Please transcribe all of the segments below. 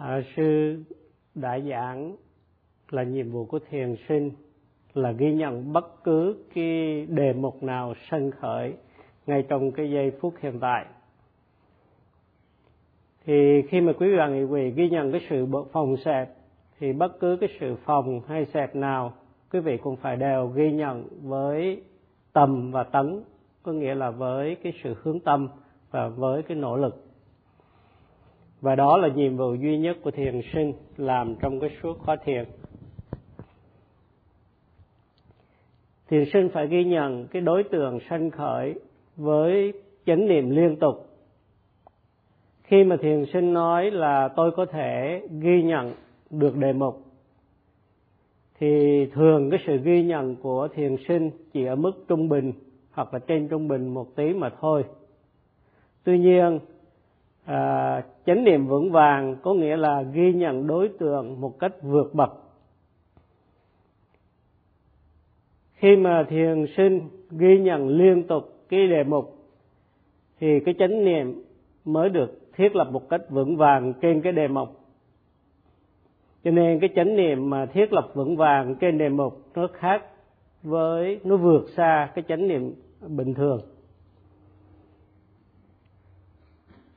à, sư đã giảng là nhiệm vụ của thiền sinh là ghi nhận bất cứ cái đề mục nào sân khởi ngay trong cái giây phút hiện tại. Thì khi mà quý vị và nghị quỳ ghi nhận cái sự phòng xẹp thì bất cứ cái sự phòng hay xẹp nào quý vị cũng phải đều ghi nhận với tầm và tấn có nghĩa là với cái sự hướng tâm và với cái nỗ lực và đó là nhiệm vụ duy nhất của thiền sinh làm trong cái suốt khóa thiền. Thiền sinh phải ghi nhận cái đối tượng sanh khởi với chánh niệm liên tục. Khi mà thiền sinh nói là tôi có thể ghi nhận được đề mục, thì thường cái sự ghi nhận của thiền sinh chỉ ở mức trung bình hoặc là trên trung bình một tí mà thôi. Tuy nhiên à, chánh niệm vững vàng có nghĩa là ghi nhận đối tượng một cách vượt bậc. Khi mà thiền sinh ghi nhận liên tục cái đề mục thì cái chánh niệm mới được thiết lập một cách vững vàng trên cái đề mục. Cho nên cái chánh niệm mà thiết lập vững vàng trên đề mục nó khác với nó vượt xa cái chánh niệm bình thường.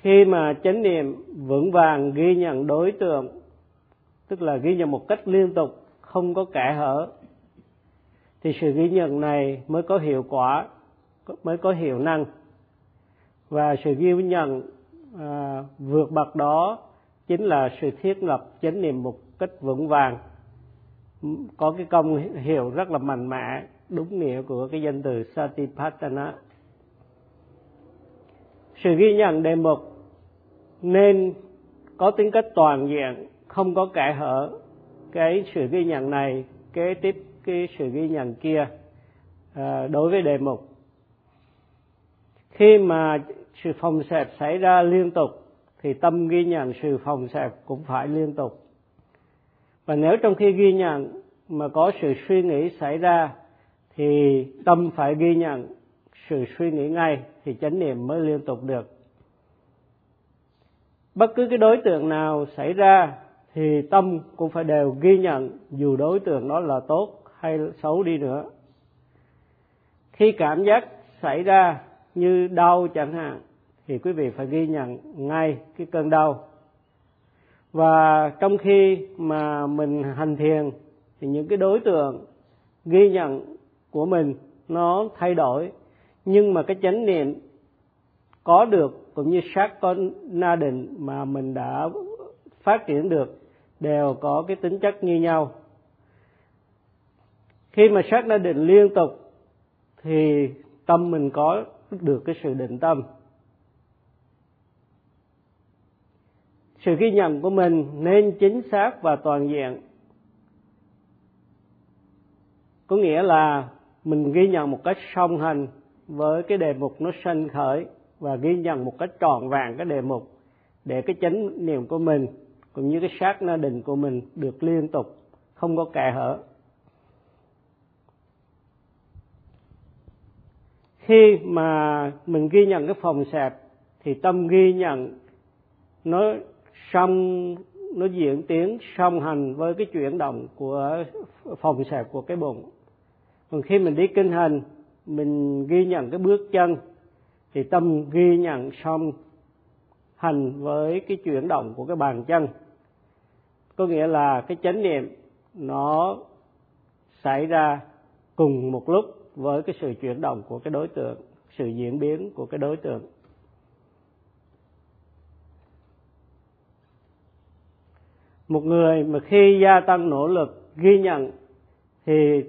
Khi mà chánh niệm vững vàng ghi nhận đối tượng tức là ghi nhận một cách liên tục không có kẻ hở thì sự ghi nhận này mới có hiệu quả mới có hiệu năng. Và sự ghi nhận à, vượt bậc đó chính là sự thiết lập chánh niệm một cách vững vàng. Có cái công hiệu rất là mạnh mẽ đúng nghĩa của cái danh từ satipatthana. Sự ghi nhận đề mục nên có tính cách toàn diện không có kẻ hở. Cái sự ghi nhận này kế tiếp cái sự ghi nhận kia à, đối với đề mục. Khi mà sự phòng xẹp xảy ra liên tục thì tâm ghi nhận sự phòng xẹp cũng phải liên tục. Và nếu trong khi ghi nhận mà có sự suy nghĩ xảy ra thì tâm phải ghi nhận sự suy nghĩ ngay thì chánh niệm mới liên tục được bất cứ cái đối tượng nào xảy ra thì tâm cũng phải đều ghi nhận dù đối tượng đó là tốt hay xấu đi nữa. Khi cảm giác xảy ra như đau chẳng hạn thì quý vị phải ghi nhận ngay cái cơn đau. Và trong khi mà mình hành thiền thì những cái đối tượng ghi nhận của mình nó thay đổi. Nhưng mà cái chánh niệm có được cũng như sát con na định mà mình đã phát triển được đều có cái tính chất như nhau. Khi mà sát na định liên tục thì tâm mình có được cái sự định tâm. Sự ghi nhận của mình nên chính xác và toàn diện. Có nghĩa là mình ghi nhận một cách song hành với cái đề mục nó sanh khởi và ghi nhận một cách trọn vẹn cái đề mục để cái chánh niệm của mình cũng như cái sát na định của mình được liên tục, không có kẻ hở. Khi mà mình ghi nhận cái phòng sẹp thì tâm ghi nhận nó song, nó diễn tiến song hành với cái chuyển động của phòng sẹp của cái bụng. Còn khi mình đi kinh hành, mình ghi nhận cái bước chân thì tâm ghi nhận song hành với cái chuyển động của cái bàn chân. Có nghĩa là cái chánh niệm nó xảy ra cùng một lúc với cái sự chuyển động của cái đối tượng, sự diễn biến của cái đối tượng. Một người mà khi gia tăng nỗ lực ghi nhận thì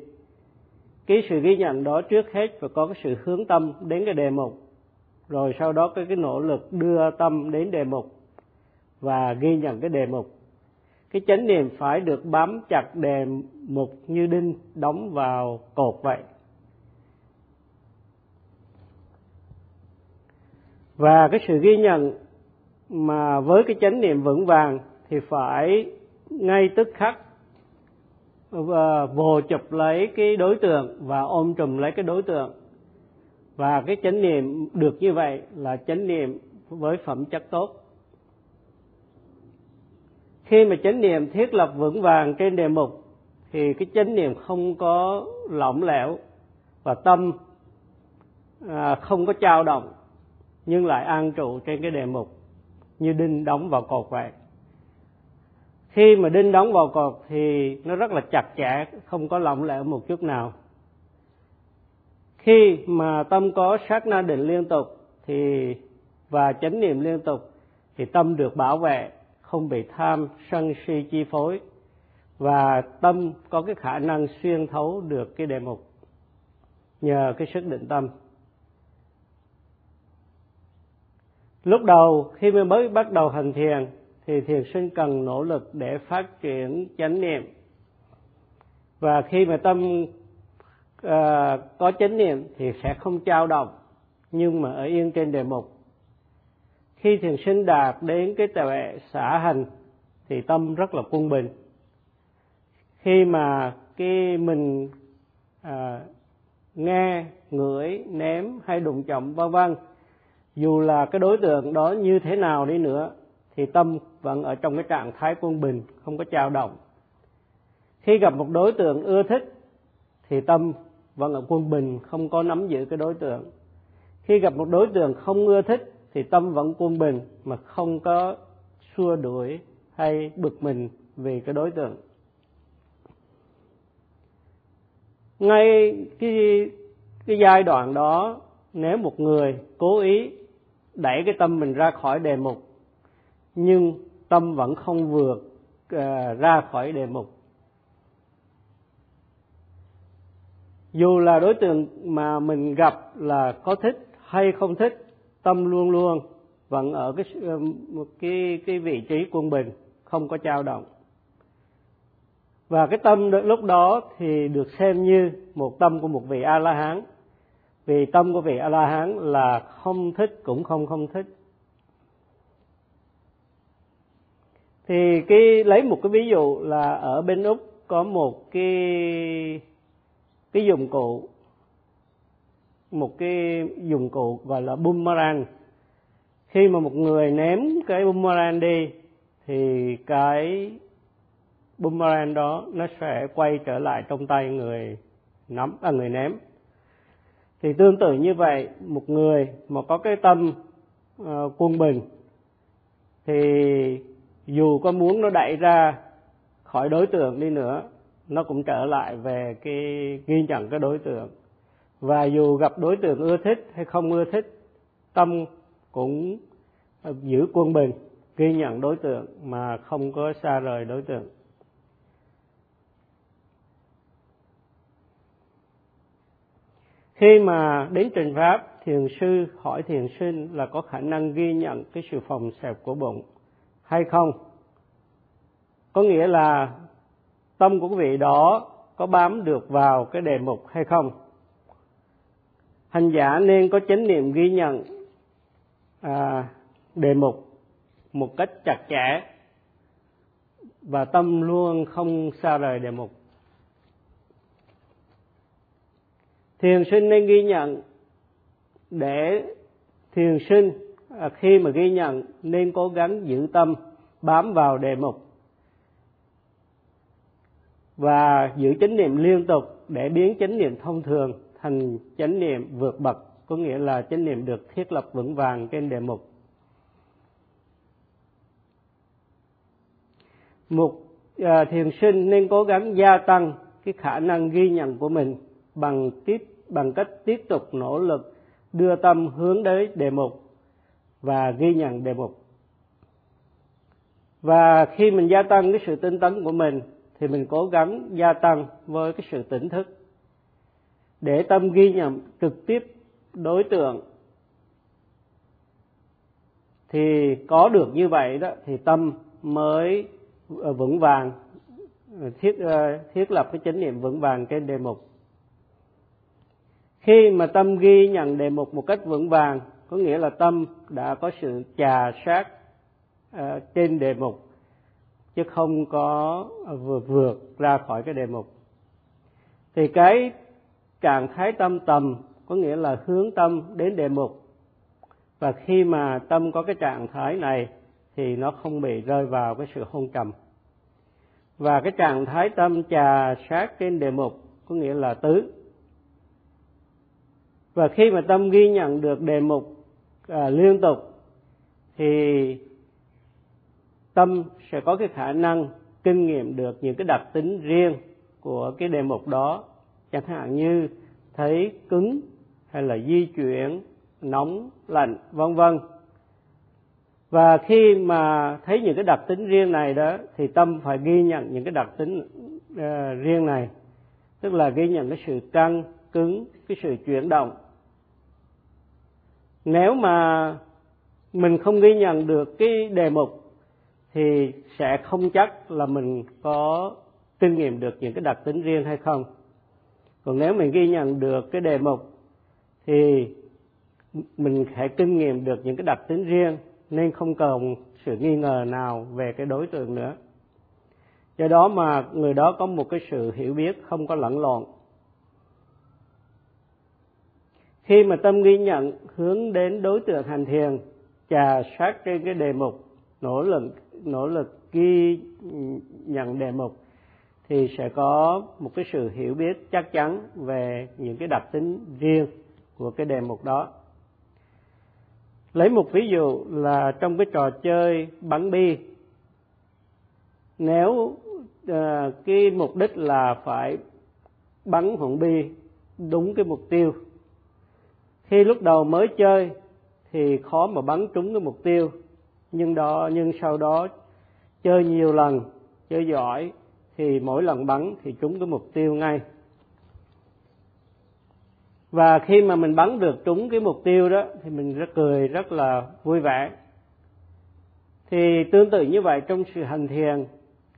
cái sự ghi nhận đó trước hết phải có cái sự hướng tâm đến cái đề mục rồi sau đó cái cái nỗ lực đưa tâm đến đề mục và ghi nhận cái đề mục. Cái chánh niệm phải được bám chặt đề mục như đinh đóng vào cột vậy. Và cái sự ghi nhận mà với cái chánh niệm vững vàng thì phải ngay tức khắc ờ, và vồ chụp lấy cái đối tượng và ôm trùm lấy cái đối tượng và cái chánh niệm được như vậy là chánh niệm với phẩm chất tốt. Khi mà chánh niệm thiết lập vững vàng trên đề mục thì cái chánh niệm không có lỏng lẻo và tâm à, không có trao động nhưng lại an trụ trên cái đề mục như đinh đóng vào cột vậy. Khi mà đinh đóng vào cột thì nó rất là chặt chẽ không có lỏng lẻo một chút nào khi mà tâm có sát na định liên tục thì, và chánh niệm liên tục, thì tâm được bảo vệ, không bị tham, sân si, chi phối. Và tâm có cái khả năng xuyên thấu được cái đề mục nhờ cái sức định tâm. Lúc đầu khi mới bắt đầu hành thiền, thì thiền sinh cần nỗ lực để phát triển chánh niệm. Và khi mà tâm uh, có chánh niệm thì sẽ không trao động nhưng mà ở yên trên đề mục. Khi thiền sinh đạt đến cái tuệ xả hành thì tâm rất là quân bình. Khi mà cái mình à, nghe ngửi ném hay đụng chạm vân vân dù là cái đối tượng đó như thế nào đi nữa thì tâm vẫn ở trong cái trạng thái quân bình không có trao động khi gặp một đối tượng ưa thích thì tâm và ở quân bình không có nắm giữ cái đối tượng. Khi gặp một đối tượng không ưa thích thì tâm vẫn quân bình mà không có xua đuổi hay bực mình vì cái đối tượng. Ngay cái cái giai đoạn đó nếu một người cố ý đẩy cái tâm mình ra khỏi đề mục nhưng tâm vẫn không vượt uh, ra khỏi đề mục dù là đối tượng mà mình gặp là có thích hay không thích, tâm luôn luôn vẫn ở cái ờ, một cái cái vị trí quân bình, không có trao động. Và cái tâm lúc đó thì được xem như một tâm của một vị a la hán vì tâm của vị a la hán là không thích cũng không không thích. Thì cái, lấy một cái ví dụ là ở bên úc có một cái cái dụng cụ một cái dụng cụ gọi là boomerang. Khi mà một người ném cái boomerang đi thì cái boomerang đó nó sẽ quay trở lại trong tay người nắm à người ném. Thì tương tự như vậy một người mà có cái tâm uh, quân bình thì dù có muốn nó đẩy ra khỏi đối tượng đi nữa nó cũng trở lại về cái ghi nhận cái đối tượng. Và dù gặp đối tượng ưa thích hay không ưa thích, tâm cũng giữ quân bình, ghi nhận đối tượng mà không có xa rời đối tượng. Khi mà đến trình pháp, thiền sư hỏi thiền sinh là có khả năng ghi nhận cái sự phòng xẹp của bụng hay không? Có nghĩa là tâm của quý vị đó có bám được vào cái đề mục hay không? Hành giả nên có chánh niệm ghi nhận à, đề mục một cách chặt chẽ và tâm luôn không xa rời đề mục. Thiền sinh nên ghi nhận để thiền sinh à, khi mà ghi nhận nên cố gắng giữ tâm bám vào đề mục và giữ chánh niệm liên tục để biến chánh niệm thông thường thành chánh niệm vượt bậc có nghĩa là chánh niệm được thiết lập vững vàng trên đề mục. Một à, thiền sinh nên cố gắng gia tăng cái khả năng ghi nhận của mình bằng tiếp bằng cách tiếp tục nỗ lực đưa tâm hướng đến đề mục và ghi nhận đề mục. Và khi mình gia tăng cái sự tinh tấn của mình thì mình cố gắng gia tăng với cái sự tỉnh thức để tâm ghi nhận trực tiếp đối tượng. Thì có được như vậy đó thì tâm mới ờ, vững vàng thiết ờ, thiết lập cái chánh niệm vững vàng trên đề mục. Khi mà tâm ghi nhận đề mục một cách vững vàng có nghĩa là tâm đã có sự trà sát uh, trên đề mục chứ không có vượt vượt ra khỏi cái đề mục thì cái trạng thái tâm tầm có nghĩa là hướng tâm đến đề mục và khi mà tâm có cái trạng thái này thì nó không bị rơi vào cái sự hôn trầm. Và cái trạng thái tâm trà sát trên đề mục có nghĩa là tứ. Và khi mà tâm ghi nhận được đề mục à, liên tục thì tâm sẽ có cái khả năng kinh nghiệm được những cái đặc tính riêng của cái đề mục đó. Chẳng hạn như thấy cứng hay là di chuyển nóng lạnh vân vân. Và khi mà thấy những cái đặc tính riêng này đó thì tâm phải ghi nhận những cái đặc tính uh, riêng này. Tức là ghi nhận cái sự căng cứng cái sự chuyển động. Nếu mà mình không ghi nhận được cái đề mục thì sẽ không chắc là mình có kinh nghiệm được những cái đặc tính riêng hay không. Còn nếu mình ghi nhận được cái đề mục thì mình sẽ kinh nghiệm được những cái đặc tính riêng, nên không cần sự nghi ngờ nào về cái đối tượng nữa. Do đó mà người đó có một cái sự hiểu biết không có lẫn lộn. Khi mà tâm ghi nhận hướng đến đối tượng hành thiền, trà sát trên cái đề mục nỗ lực nỗ lực ghi nhận đề mục thì sẽ có một cái sự hiểu biết chắc chắn về những cái đặc tính riêng của cái đề mục đó. Lấy một ví dụ là trong cái trò chơi bắn bi nếu uh, cái mục đích là phải bắn hòn bi đúng cái mục tiêu khi lúc đầu mới chơi thì khó mà bắn trúng cái mục tiêu nhưng đó, nhưng sau đó chơi nhiều lần, chơi giỏi, thì mỗi lần bắn thì trúng cái mục tiêu ngay. Và khi mà mình bắn được trúng cái mục tiêu đó, thì mình rất cười, rất là vui vẻ. Thì tương tự như vậy trong sự hành thiền,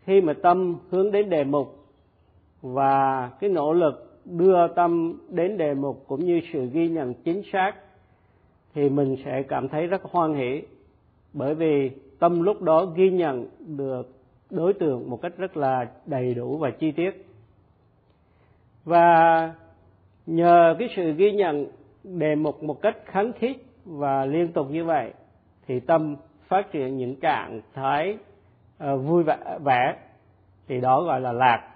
khi mà tâm hướng đến đề mục và cái nỗ lực đưa tâm đến đề mục cũng như sự ghi nhận chính xác, thì mình sẽ cảm thấy rất hoan hỷ bởi vì tâm lúc đó ghi nhận được đối tượng một cách rất là đầy đủ và chi tiết. Và nhờ cái sự ghi nhận đề mục một cách kháng khít và liên tục như vậy thì tâm phát triển những trạng thái uh, vui vẻ, vẻ thì đó gọi là lạc.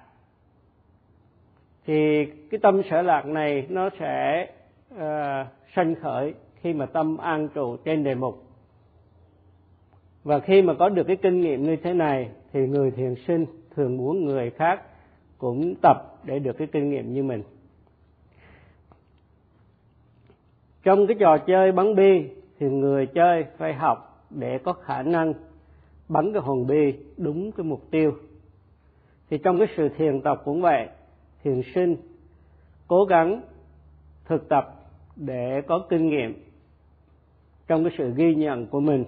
Thì cái tâm sở lạc này nó sẽ uh, sanh khởi khi mà tâm an trụ trên đề mục và khi mà có được cái kinh nghiệm như thế này, thì người thiền sinh thường muốn người khác cũng tập để được cái kinh nghiệm như mình. Trong cái trò chơi bắn bi, thì người chơi phải học để có khả năng bắn cái hòn bi đúng cái mục tiêu. Thì trong cái sự thiền tập cũng vậy, thiền sinh cố gắng thực tập để có kinh nghiệm trong cái sự ghi nhận của mình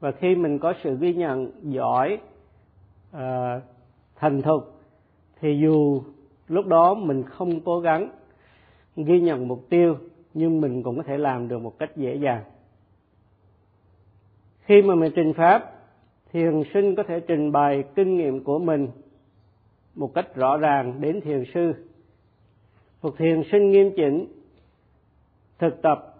và khi mình có sự ghi nhận giỏi à, thành thục thì dù lúc đó mình không cố gắng ghi nhận mục tiêu nhưng mình cũng có thể làm được một cách dễ dàng. Khi mà mình trình pháp thiền sinh có thể trình bày kinh nghiệm của mình một cách rõ ràng đến thiền sư. Một thiền sinh nghiêm chỉnh thực tập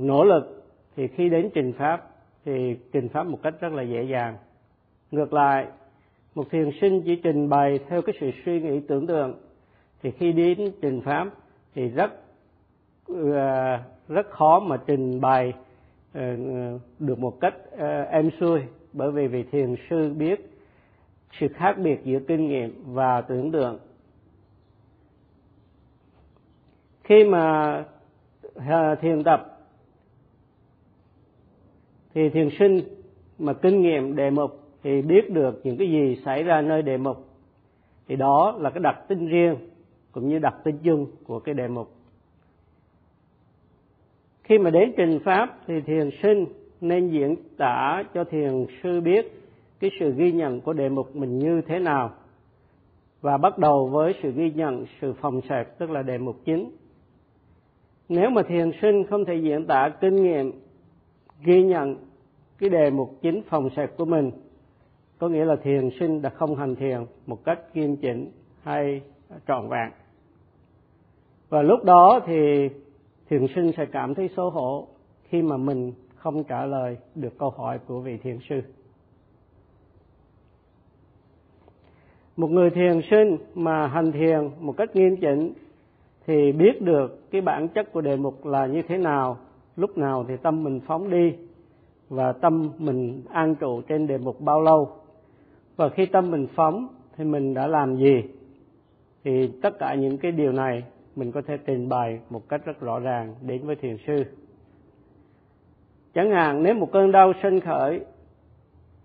nỗ lực thì khi đến trình pháp thì trình pháp một cách rất là dễ dàng. Ngược lại, một thiền sinh chỉ trình bày theo cái sự suy nghĩ tưởng tượng. Thì khi đến trình pháp thì rất ờ, rất khó mà trình bày ờ, được một cách ờ, êm xuôi. Bởi vì vị thiền sư biết sự khác biệt giữa kinh nghiệm và tưởng tượng. Khi mà thiền tập thì thiền sinh mà kinh nghiệm đề mục thì biết được những cái gì xảy ra nơi đề mục. Thì đó là cái đặc tính riêng cũng như đặc tính chung của cái đề mục. Khi mà đến trình pháp thì thiền sinh nên diễn tả cho thiền sư biết cái sự ghi nhận của đề mục mình như thế nào và bắt đầu với sự ghi nhận, sự phòng sạc, tức là đề mục chính. Nếu mà thiền sinh không thể diễn tả kinh nghiệm ghi nhận cái đề mục chính phòng sạch của mình. Có nghĩa là thiền sinh đã không hành thiền một cách nghiêm chỉnh hay trọn vẹn. Và lúc đó thì thiền sinh sẽ cảm thấy xấu hổ khi mà mình không trả lời được câu hỏi của vị thiền sư. Một người thiền sinh mà hành thiền một cách nghiêm chỉnh thì biết được cái bản chất của đề mục là như thế nào, lúc nào thì tâm mình phóng đi và tâm mình an trụ trên đề mục bao lâu. Và khi tâm mình phóng, thì mình đã làm gì? Thì tất cả những cái điều này mình có thể trình bày một cách rất rõ ràng đến với thiền sư. Chẳng hạn, nếu một cơn đau sinh khởi,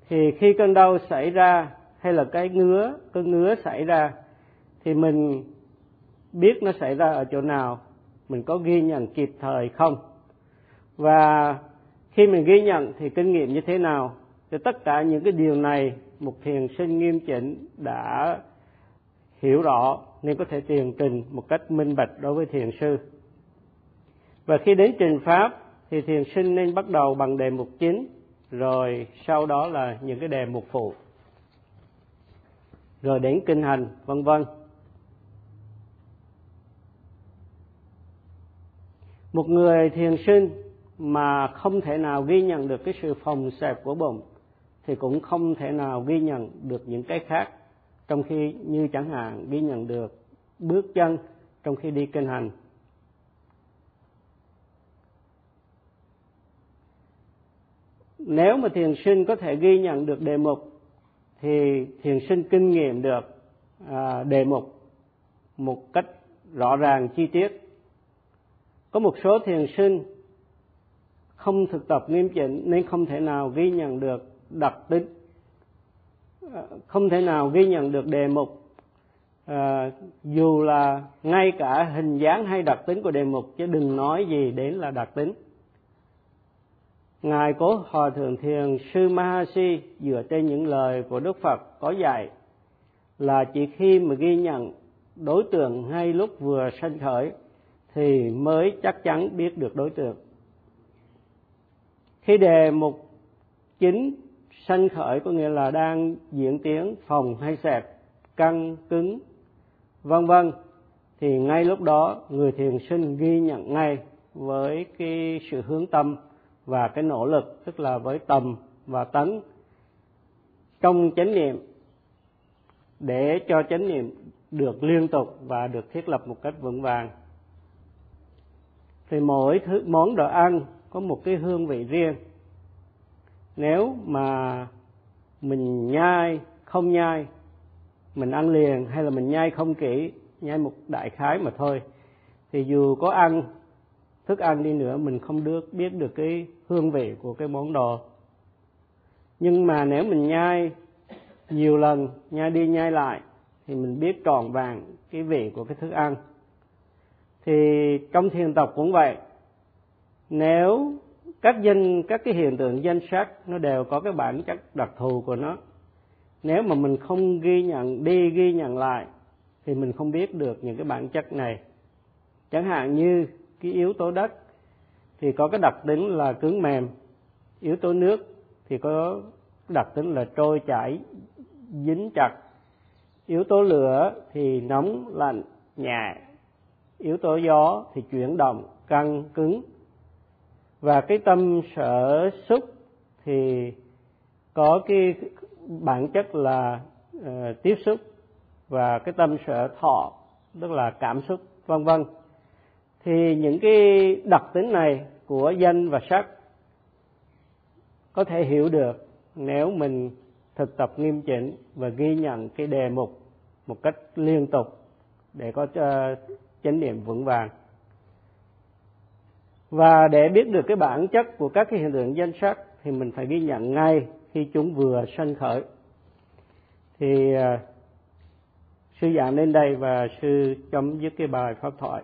thì khi cơn đau xảy ra hay là cái ngứa, cơn ngứa xảy ra, thì mình biết nó xảy ra ở chỗ nào, mình có ghi nhận kịp thời không? Và khi mình ghi nhận thì kinh nghiệm như thế nào? Thì tất cả những cái điều này, một thiền sinh nghiêm chỉnh đã hiểu rõ nên có thể tiền trình một cách minh bạch đối với thiền sư. Và khi đến trình pháp thì thiền sinh nên bắt đầu bằng đề mục chính, rồi sau đó là những cái đề mục phụ. Rồi đến kinh hành, vân vân. Một người thiền sinh mà không thể nào ghi nhận được cái sự phòng xẹp của bụng thì cũng không thể nào ghi nhận được những cái khác trong khi như chẳng hạn ghi nhận được bước chân trong khi đi kinh hành. Nếu mà thiền sinh có thể ghi nhận được đề mục thì thiền sinh kinh nghiệm được à, đề mục một cách rõ ràng chi tiết. Có một số thiền sinh không thực tập nghiêm chỉnh nên không thể nào ghi nhận được đặc tính à, không thể nào ghi nhận được đề mục. À, dù là ngay cả hình dáng hay đặc tính của đề mục chứ đừng nói gì đến là đặc tính. Ngài cố hòa thượng thiền sư mahasi dựa trên những lời của đức phật có dạy là chỉ khi mà ghi nhận đối tượng ngay lúc vừa sanh khởi thì mới chắc chắn biết được đối tượng khi đề mục chính sanh khởi có nghĩa là đang diễn tiến phòng hay xẹp căng, cứng, vân vân, thì ngay lúc đó người thiền sinh ghi nhận ngay với cái sự hướng tâm và cái nỗ lực, tức là với tầm và tấn trong chánh niệm, để cho chánh niệm được liên tục và được thiết lập một cách vững vàng. Thì mỗi thứ, món đồ ăn có một cái hương vị riêng. Nếu mà mình nhai không nhai, mình ăn liền hay là mình nhai không kỹ, nhai một đại khái mà thôi, thì dù có ăn, thức ăn đi nữa, mình không được biết được cái hương vị của cái món đồ nhưng mà nếu mình nhai nhiều lần, nhai đi nhai lại, thì mình biết tròn vàng cái vị của cái thức ăn. Thì trong thiền tập cũng vậy nếu các danh các cái hiện tượng danh sắc nó đều có cái bản chất đặc thù của nó, nếu mà mình không ghi nhận, đi ghi nhận lại, thì mình không biết được những cái bản chất này. Chẳng hạn như cái yếu tố đất thì có cái đặc tính là cứng mềm, yếu tố nước thì có đặc tính là trôi chảy, dính chặt, yếu tố lửa thì nóng, lạnh, nhẹ, yếu tố gió thì chuyển động, căng, cứng và cái tâm sở xúc thì có cái bản chất là uh, tiếp xúc. Và cái tâm sở thọ tức là cảm xúc vân vân. Thì những cái đặc tính này của danh và sắc có thể hiểu được nếu mình thực tập nghiêm chỉnh và ghi nhận cái đề mục một cách liên tục để có ờ, chánh niệm vững vàng và để biết được cái bản chất của các cái hiện tượng danh sắc thì mình phải ghi nhận ngay khi chúng vừa sanh khởi. Thì à, sư giảng đến đây và sư chấm dứt cái bài pháp thoại.